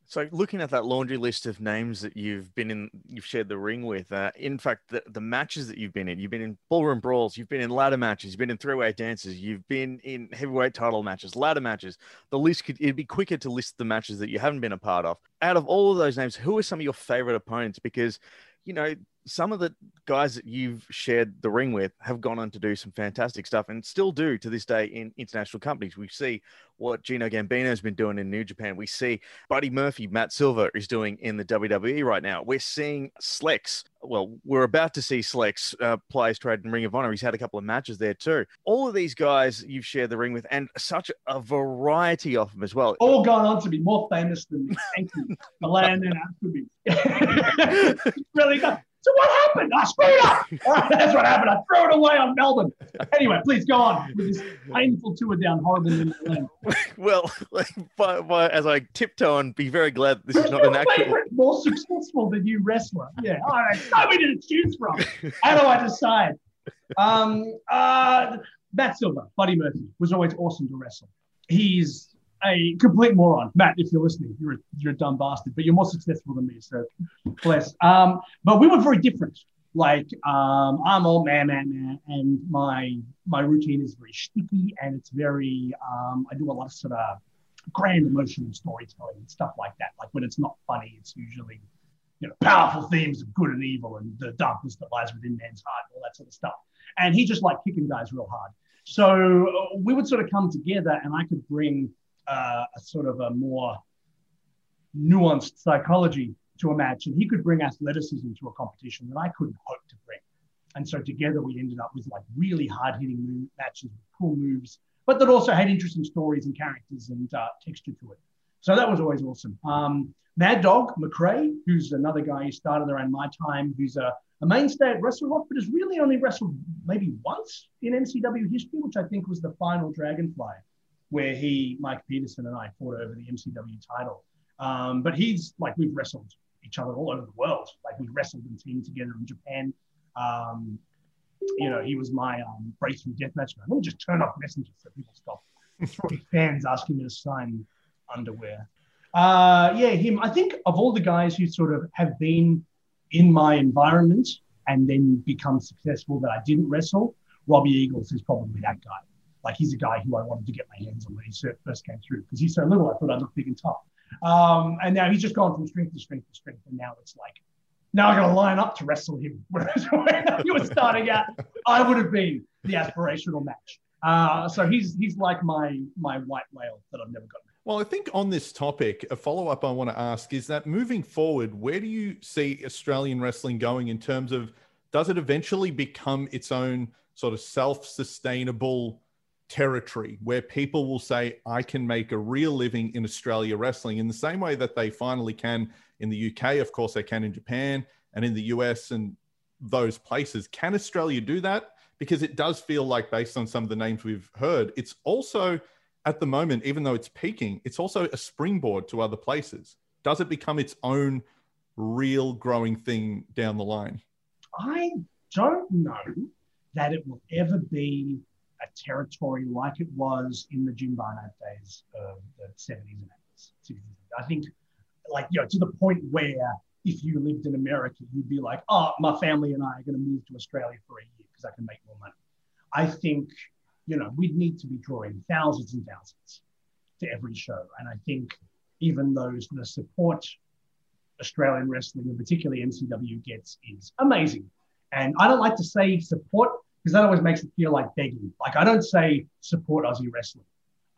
So, looking at that laundry list of names that you've been in, you've shared the ring with. Uh, in fact, the, the matches that you've been in, you've been in ballroom brawls, you've been in ladder matches, you've been in three-way dances, you've been in heavyweight title matches, ladder matches. The list could it'd be quicker to list the matches that you haven't been a part of. Out of all of those names, who are some of your favorite opponents? Because you know some of the guys that you've shared the ring with have gone on to do some fantastic stuff and still do to this day in international companies. We see what Gino Gambino has been doing in New Japan. We see Buddy Murphy, Matt Silva is doing in the WWE right now. We're seeing Slex. Well, we're about to see Slex uh, players trade in Ring of Honor. He's had a couple of matches there too. All of these guys you've shared the ring with, and such a variety of them as well. All gone on to be more famous than me. Thank you. The and after really good. So what happened? I screwed up. All right, that's what happened. I threw it away on Melbourne. Anyway, please go on with this painful tour down horrible in the well, like, but, but as I tiptoe and be very glad this is not an your actual. favorite, more successful than you wrestler? Yeah, all right. So many to choose from. How do I decide? Um, uh, Matt Silva, Buddy Murphy, was always awesome to wrestle. He's a complete moron. Matt, if you're listening, you're a, you're a dumb bastard, but you're more successful than me, so bless. Um, but we were very different. Like um, I'm old man, man, man, and my my routine is very sticky and it's very. Um, I do a lot of sort of grand emotional storytelling and stuff like that. Like when it's not funny, it's usually you know powerful themes of good and evil and the darkness that lies within man's heart and all that sort of stuff. And he just like kicking guys real hard. So uh, we would sort of come together, and I could bring uh, a sort of a more nuanced psychology to a match, and he could bring athleticism to a competition that I couldn't hope to bring. And so together we ended up with like really hard hitting matches with cool moves, but that also had interesting stories and characters and uh, texture to it. So that was always awesome. Um, Mad Dog McRae, who's another guy who started around my time, who's a, a mainstay at Wrestle Rock, but has really only wrestled maybe once in MCW history, which I think was the final Dragonfly, where he, Mike Peterson, and I fought over the MCW title. Um, but he's like we've wrestled each other all over the world. Like we wrestled and teamed together in Japan. Um, you know, he was my um, breakthrough deathmatch man. Let me just turn off messages so people stop throwing fans asking me to sign underwear. Uh, yeah, him. I think of all the guys who sort of have been in my environment and then become successful that I didn't wrestle, Robbie Eagles is probably that guy. Like he's a guy who I wanted to get my hands on when he first came through because he's so little. I thought I'd look big and tough. Um, and now he's just gone from strength to strength to strength, and now it's like now I got to line up to wrestle him. When he was starting out, I would have been the aspirational match. Uh, so he's he's like my my white whale that I've never got. Well, I think on this topic, a follow up I want to ask is that moving forward, where do you see Australian wrestling going in terms of does it eventually become its own sort of self sustainable territory where people will say, I can make a real living in Australia wrestling in the same way that they finally can in the UK? Of course, they can in Japan and in the US and those places. Can Australia do that? Because it does feel like, based on some of the names we've heard, it's also at the moment, even though it's peaking, it's also a springboard to other places. Does it become its own real growing thing down the line? I don't know that it will ever be a territory like it was in the Jim Barnett days of the 70s and 80s. I think, like, you know, to the point where if you lived in America, you'd be like, oh, my family and I are going to move to Australia for a year because I can make more money. I think, you know, we'd need to be drawing thousands and thousands to every show. And I think even those the support Australian wrestling, and particularly MCW, gets is amazing. And I don't like to say support because that always makes it feel like begging. Like I don't say support Aussie wrestling.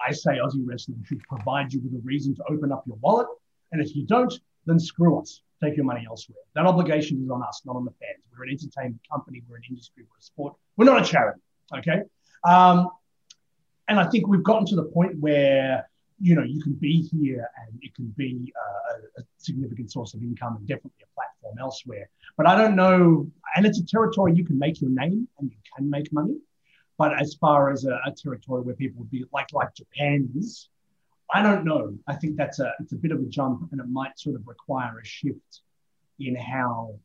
I say Aussie wrestling should provide you with a reason to open up your wallet. And if you don't, then screw us. Take your money elsewhere. That obligation is on us, not on the fans. We're an entertainment company. We're an industry. We're a sport. We're not a charity. Okay. Um, and I think we've gotten to the point where you know you can be here and it can be uh, a, a significant source of income and definitely a platform elsewhere. But I don't know, and it's a territory you can make your name and you can make money. But as far as a, a territory where people would be like like Japan is, I don't know. I think that's a it's a bit of a jump, and it might sort of require a shift in how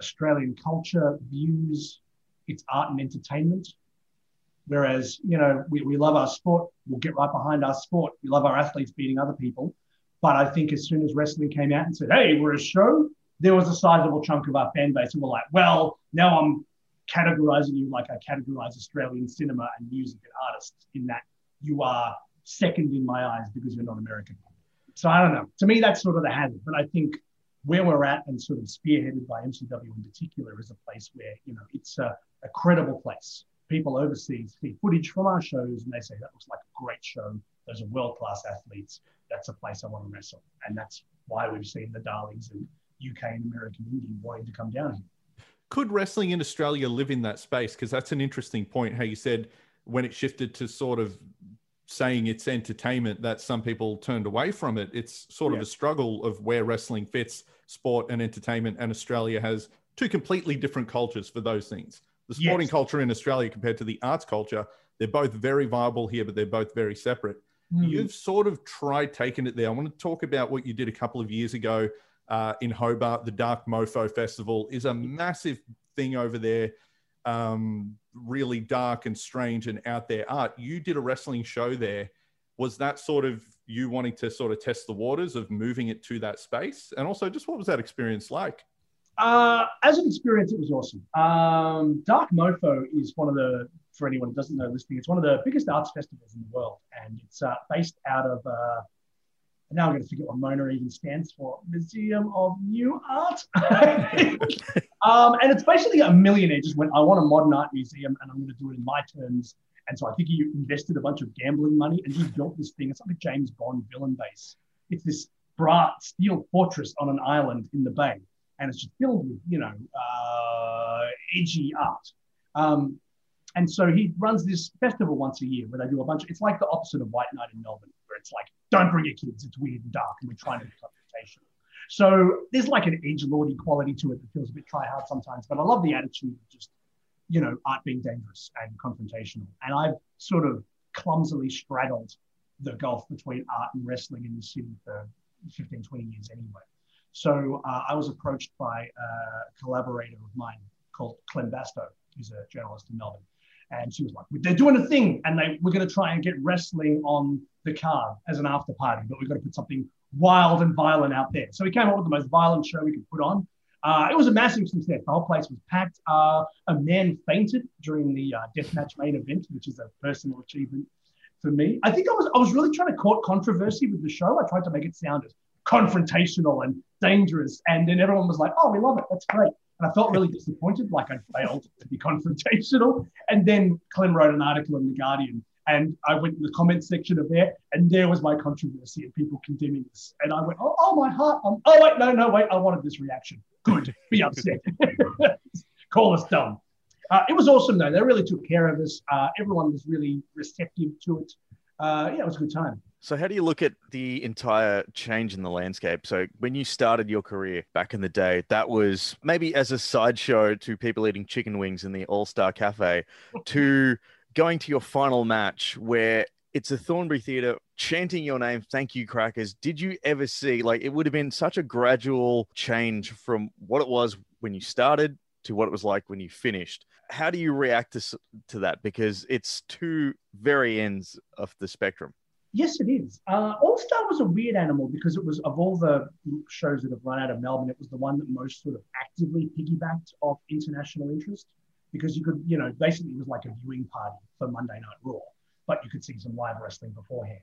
Australian culture views its art and entertainment. Whereas, you know, we, we love our sport, we'll get right behind our sport. We love our athletes beating other people. But I think as soon as wrestling came out and said, hey, we're a show, there was a sizable chunk of our fan base who were like, well, now I'm categorizing you like I categorize Australian cinema and music and artists in that you are second in my eyes because you're not American. So I don't know. To me, that's sort of the hazard. But I think where we're at and sort of spearheaded by MCW in particular is a place where, you know, it's a, a credible place. People overseas see footage from our shows and they say, that looks like a great show. Those are world class athletes. That's a place I want to wrestle. And that's why we've seen the darlings in UK and American Indie wanting to come down here. Could wrestling in Australia live in that space? Because that's an interesting point. How you said when it shifted to sort of saying it's entertainment that some people turned away from it. It's sort of a struggle of where wrestling fits sport and entertainment, and Australia has two completely different cultures for those things. The sporting Yes. culture in Australia compared to the arts culture, they're both very viable here, but they're both very separate. You've sort of tried taking it there. I want to talk about what you did a couple of years ago uh, in Hobart. The Dark Mofo Festival is a massive thing over there. Um, really dark and strange and out there art. You did a wrestling show there. Was that sort of you wanting to sort of test the waters of moving it to that space? And also, just what was that experience like? Uh, as an experience, it was awesome. Um, Dark Mofo is one of the, for anyone who doesn't know listening, it's one of the biggest arts festivals in the world. And it's uh, based out of, uh, now I'm going to forget what MONA even stands for Museum of New Art. um, and it's basically a millionaire just went, I want a modern art museum and I'm going to do it in my terms. And so I think he invested a bunch of gambling money and he built this thing. It's like a James Bond villain base. It's this bright steel fortress on an island in the bay and it's just filled with you know uh, edgy art. Um, and so he runs this festival once a year where they do a bunch. Of, it's like the opposite of White Night in Melbourne, where it's like don't bring your kids. It's weird and dark, and we're trying to be confrontational. So there's like an edge lordy quality to it that feels a bit try hard sometimes. But I love the attitude of just you know art being dangerous and confrontational. And I've sort of clumsily straddled the gulf between art and wrestling in the city for 15, 20 years anyway. So uh, I was approached by a collaborator of mine called Clem Bastow, who's a journalist in Melbourne. And she was like, they're doing a thing and they, we're going to try and get wrestling on the card as an after party, but we've got to put something wild and violent out there. So we came up with the most violent show we could put on. Uh, it was a massive success. The whole place was packed. Uh, a man fainted during the uh, deathmatch main event, which is a personal achievement for me. I think I was I was really trying to court controversy with the show. I tried to make it sound as confrontational and dangerous, and then everyone was like, "Oh, we love it. That's great." And I felt really disappointed, like I failed to be confrontational. And then Clem wrote an article in the Guardian, and I went in the comments section of there, and there was my controversy and people condemning this. And I went, "Oh, oh my heart! I'm, oh wait, no, no, wait! I wanted this reaction. Good, be upset. Call us dumb." Uh, it was awesome though. They really took care of us. Uh, everyone was really receptive to it. Uh, yeah, it was a good time. So, how do you look at the entire change in the landscape? So, when you started your career back in the day, that was maybe as a sideshow to people eating chicken wings in the All Star Cafe, to going to your final match where it's a Thornbury Theatre chanting your name, thank you, Crackers. Did you ever see, like, it would have been such a gradual change from what it was when you started to what it was like when you finished? How do you react to, to that? Because it's two very ends of the spectrum. Yes, it is. Uh, All Star was a weird animal because it was of all the shows that have run out of Melbourne, it was the one that most sort of actively piggybacked off international interest because you could, you know, basically it was like a viewing party for Monday Night Raw, but you could see some live wrestling beforehand.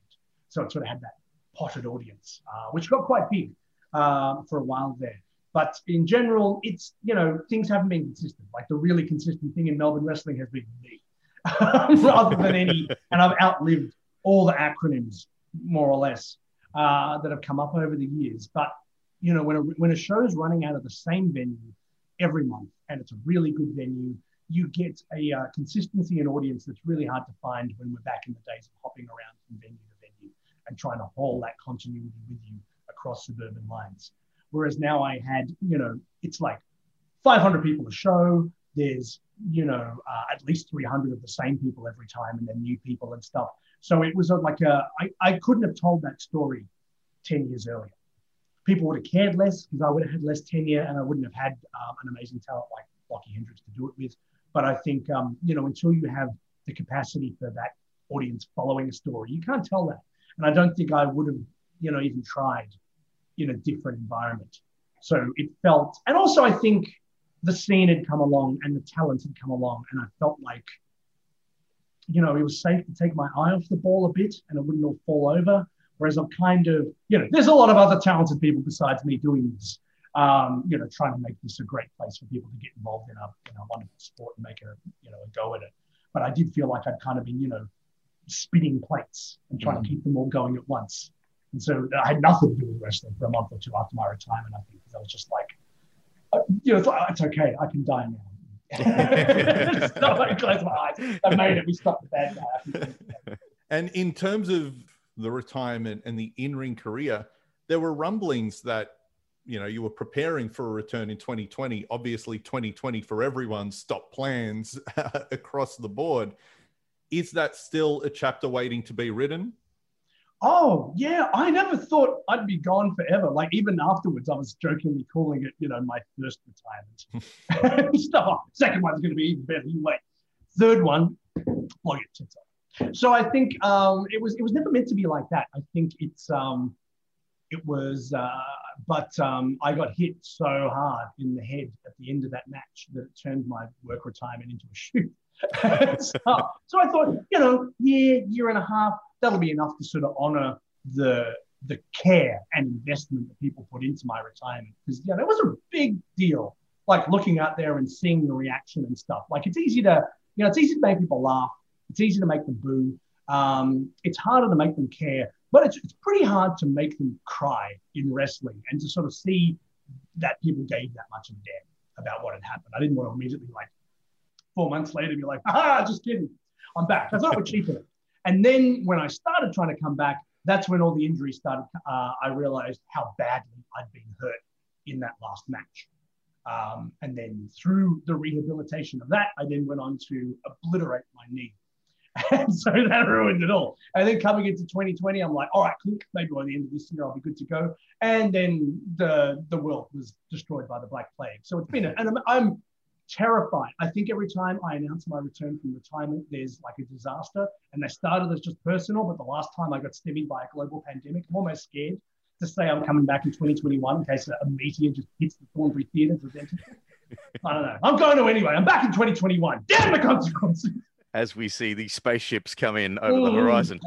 So it sort of had that potted audience, uh, which got quite big uh, for a while there. But in general, it's, you know, things haven't been consistent. Like the really consistent thing in Melbourne wrestling has been me rather than any, and I've outlived all the acronyms, more or less, uh, that have come up over the years. But you know, when a when a show is running out of the same venue every month, and it's a really good venue, you get a uh, consistency in audience that's really hard to find when we're back in the days of hopping around from venue to venue and trying to haul that continuity with you across suburban lines. Whereas now I had, you know, it's like 500 people a show. There's, you know, uh, at least 300 of the same people every time, and then new people and stuff. So it was like a, I, I couldn't have told that story 10 years earlier. People would have cared less because I would have had less tenure and I wouldn't have had um, an amazing talent like Lockie Hendricks to do it with. But I think, um, you know, until you have the capacity for that audience following a story, you can't tell that. And I don't think I would have, you know, even tried in a different environment. So it felt, and also I think the scene had come along and the talent had come along, and I felt like, you know, it was safe to take my eye off the ball a bit and it wouldn't all fall over. Whereas I'm kind of, you know, there's a lot of other talented people besides me doing this. um, you know, trying to make this a great place for people to get involved in a, in a wonderful sport and make a, you know, a go at it. But I did feel like I'd kind of been, you know, spinning plates and trying to keep them all going at once. And so I had nothing to do with wrestling for a month or two after my retirement, I think, because I was just like, uh, you know, it's, like, it's okay, I can die now. It's not like close my eyes. I made it. We stopped the bad guy. And in terms of the retirement and the in-ring career, there were rumblings that you know you were preparing for a return in 2020. Obviously, 2020 for everyone stopped plans across the board. Is that still a chapter waiting to be written? Oh yeah, I never thought I'd be gone forever. Like even afterwards, I was jokingly calling it, you know, my first retirement. Stop. Second one's going to be even better. You wait. Third one, plug it tits off. So I think um, it was it was never meant to be like that. I think it's um, it was, uh, but um, I got hit so hard in the head at the end of that match that it turned my work retirement into a shoot. so, so I thought, you know, year, year and a half, that'll be enough to sort of honor the the care and investment that people put into my retirement. Because yeah, that was a big deal. Like looking out there and seeing the reaction and stuff. Like it's easy to, you know, it's easy to make people laugh. It's easy to make them boo. Um, it's harder to make them care, but it's, it's pretty hard to make them cry in wrestling and to sort of see that people gave that much of a damn about what had happened. I didn't want to immediately like four months later be like, ah, just kidding. I'm back. I thought we're cheaper. And then when I started trying to come back, that's when all the injuries started. Uh, I realized how badly I'd been hurt in that last match. Um, and then through the rehabilitation of that, I then went on to obliterate my knee. And so that ruined it all. And then coming into 2020, I'm like, all right. Maybe by the end of this year, I'll be good to go. And then the the world was destroyed by the Black Plague. So it's been, a, and I'm, I'm terrified. I think every time I announce my return from retirement, there's like a disaster. And they started as just personal, but the last time I got stymied by a global pandemic, I'm almost scared to say I'm coming back in 2021 in case a meteor just hits the Thornbury Theatre. I don't know. I'm going to anyway. I'm back in 2021. Damn the consequences. as we see these spaceships come in over the horizon.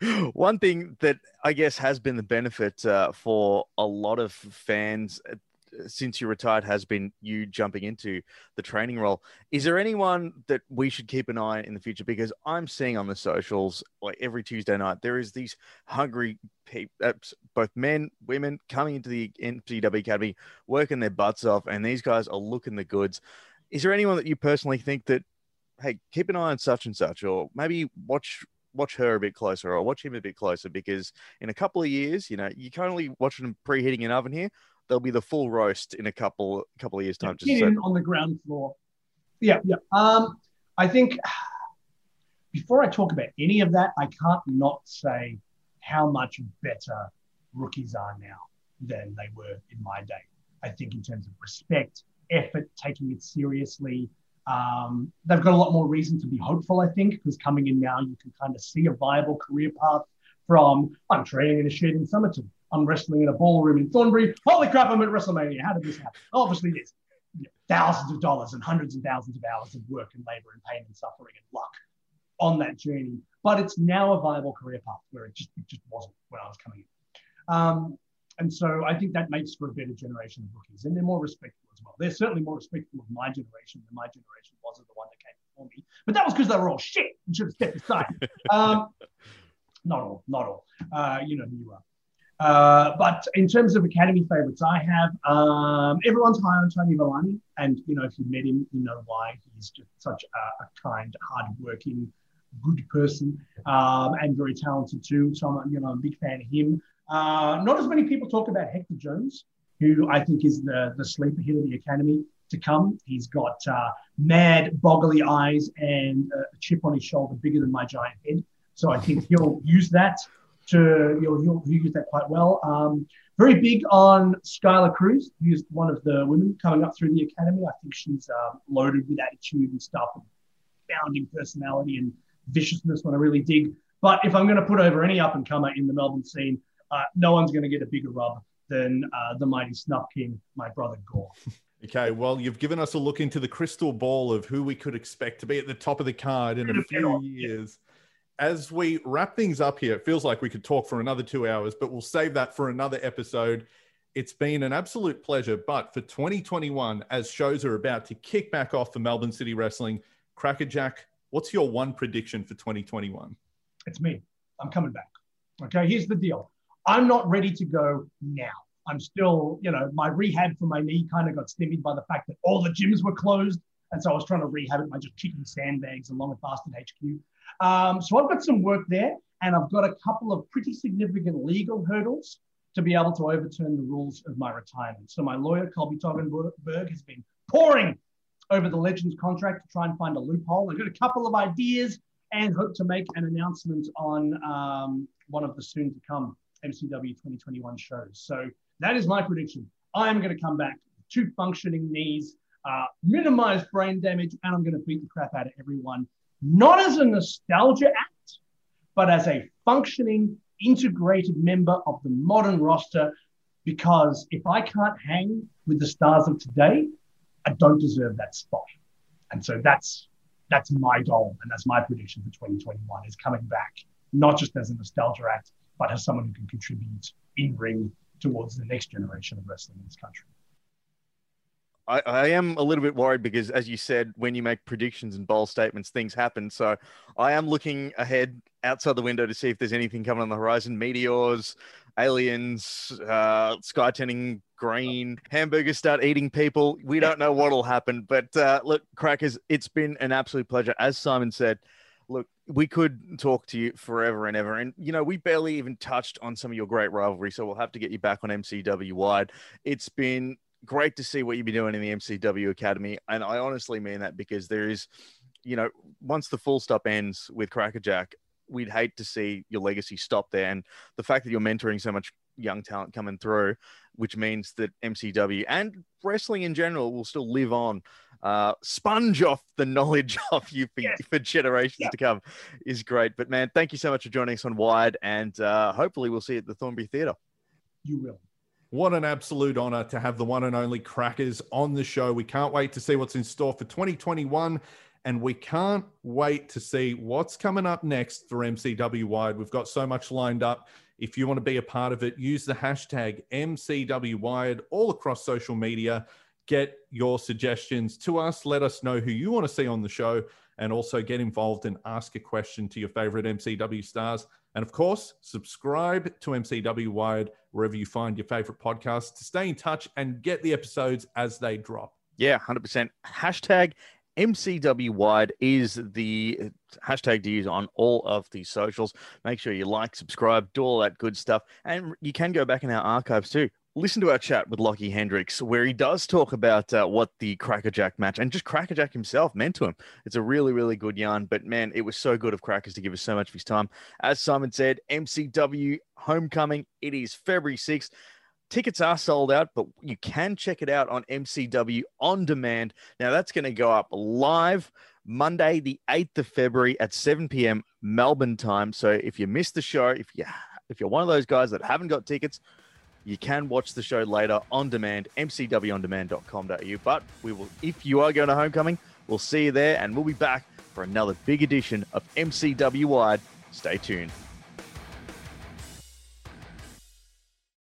One thing that I guess has been the benefit uh, for a lot of fans since you retired has been you jumping into the training role. Is there anyone that we should keep an eye on in the future? Because I'm seeing on the socials, like every Tuesday night, there is these hungry people, uh, both men, women, coming into the MCW Academy, working their butts off, and these guys are looking the goods. Is there anyone that you personally think that hey, keep an eye on such and such, or maybe watch watch her a bit closer, or watch him a bit closer, because in a couple of years, you know, you can only watch them preheating an oven here. There'll be the full roast in a couple couple of years time. In on the ground floor. Yeah, yeah. Um, I think before I talk about any of that, I can't not say how much better rookies are now than they were in my day. I think in terms of respect, effort, taking it seriously, um, they've got a lot more reason to be hopeful, I think, because coming in now, you can kind of see a viable career path from I'm training in a shed in Somerton, I'm wrestling in a ballroom in Thornbury. Holy crap, I'm at WrestleMania. How did this happen? Obviously, there's you know, thousands of dollars and hundreds and thousands of hours of work and labor and pain and suffering and luck on that journey. But it's now a viable career path where it just it just wasn't when I was coming in. Um, and so I think that makes for a better generation of rookies, and they're more respectful as well. They're certainly more respectful of my generation than my generation was of the one that came before me. But that was because they were all shit and should have stepped aside. um, not all, not all. Uh, you know who you are. Uh, but in terms of academy favorites, I have um, everyone's high on Tony Villani, and you know if you met him, you know why. He's just such a, a kind, hardworking, good person, um, and very talented too. So I'm, you know, I'm a big fan of him. Uh, not as many people talk about Hector Jones, who I think is the, the sleeper hit of the academy to come. He's got uh, mad, boggly eyes and a chip on his shoulder bigger than my giant head. So I think he'll use that to, you know, he'll, he'll use that quite well. Um, very big on Skylar Cruz, who's one of the women coming up through the academy. I think she's um, loaded with attitude and stuff, and bounding personality and viciousness, what I really dig. But if I'm going to put over any up and comer in the Melbourne scene, uh, no one's going to get a bigger rub than uh, the mighty Snuff King, my brother Gore. Okay, well, you've given us a look into the crystal ball of who we could expect to be at the top of the card in a few years. As we wrap things up here, it feels like we could talk for another two hours, but we'll save that for another episode. It's been an absolute pleasure. But for 2021, as shows are about to kick back off for Melbourne City Wrestling, KrackerJak, what's your one prediction for 2021? It's me. I'm coming back. Okay, here's the deal. I'm not ready to go now. I'm still, you know, my rehab for my knee kind of got stymied by the fact that all the gyms were closed. And so I was trying to rehab it by just kicking sandbags along with Bastard HQ. Um, so I've got some work there, and I've got a couple of pretty significant legal hurdles to be able to overturn the rules of my retirement. So my lawyer, Colby Toggenberg, has been pouring over the Legends contract to try and find a loophole. I've got a couple of ideas and hope to make an announcement on um, one of the soon to come MCW 2021 shows. So that is my prediction. I'm going to come back with two functioning knees, uh, minimize brain damage, and I'm going to beat the crap out of everyone, not as a nostalgia act, but as a functioning, integrated member of the modern roster. Because if I can't hang with the stars of today, I don't deserve that spot. And so that's that's my goal and that's my prediction for 2021 is coming back, not just as a nostalgia act, but as someone who can contribute in ring towards the next generation of wrestling in this country. I, I, am a little bit worried because, as you said, when you make predictions and bold statements, things happen. So I am looking ahead outside the window to see if there's anything coming on the horizon meteors, aliens, uh, sky turning green, hamburgers start eating people. We don't know what'll happen. But uh, look, Crackers, it's been an absolute pleasure. As Simon said, look, we could talk to you forever and ever. And, you know, we barely even touched on some of your great rivalry. So we'll have to get you back on MCW Wired. It's been great to see what you've been doing in the MCW Academy. And I honestly mean that because there is, you know, once the full stop ends with KrackerJak, we'd hate to see your legacy stop there. And the fact that you're mentoring so much young talent coming through, which means that MCW and wrestling in general will still live on, uh, sponge off the knowledge of you for, yes. for generations yeah. to come, is great. But man, thank you so much for joining us on Wired, and uh, hopefully we'll see you at the Thornbury Theatre. You will. What an absolute honor to have the one and only Crackers on the show. We can't wait to see what's in store for 2021. And we can't wait to see what's coming up next for MCW Wired. We've got so much lined up. If you want to be a part of it, use the hashtag MCW Wired all across social media. Get your suggestions to us. Let us know who you want to see on the show and also get involved and ask a question to your favorite MCW stars. And of course, subscribe to MCW Wired wherever you find your favorite podcasts to stay in touch and get the episodes as they drop. Yeah, 100%. Hashtag MCW Wired is the hashtag to use on all of the socials. Make sure you like, subscribe, do all that good stuff. And you can go back in our archives too listen to our chat with Lockie Hendricks, where he does talk about uh, what the KrackerJak match and just KrackerJak himself meant to him. It's a really, really good yarn. But man, it was so good of Crackers to give us so much of his time. As Simon said, MCW Homecoming, it is February 6th. Tickets are sold out, but you can check it out on MCW on demand. Now, that's going to go up live Monday, the 8th of February at 7 p.m. Melbourne time. So if you missed the show, if you if you're one of those guys that haven't got tickets, you can watch the show later on demand, mcwondemand.com.au. But we will, if you are going to homecoming, we'll see you there and we'll be back for another big edition of MCW Wired. Stay tuned.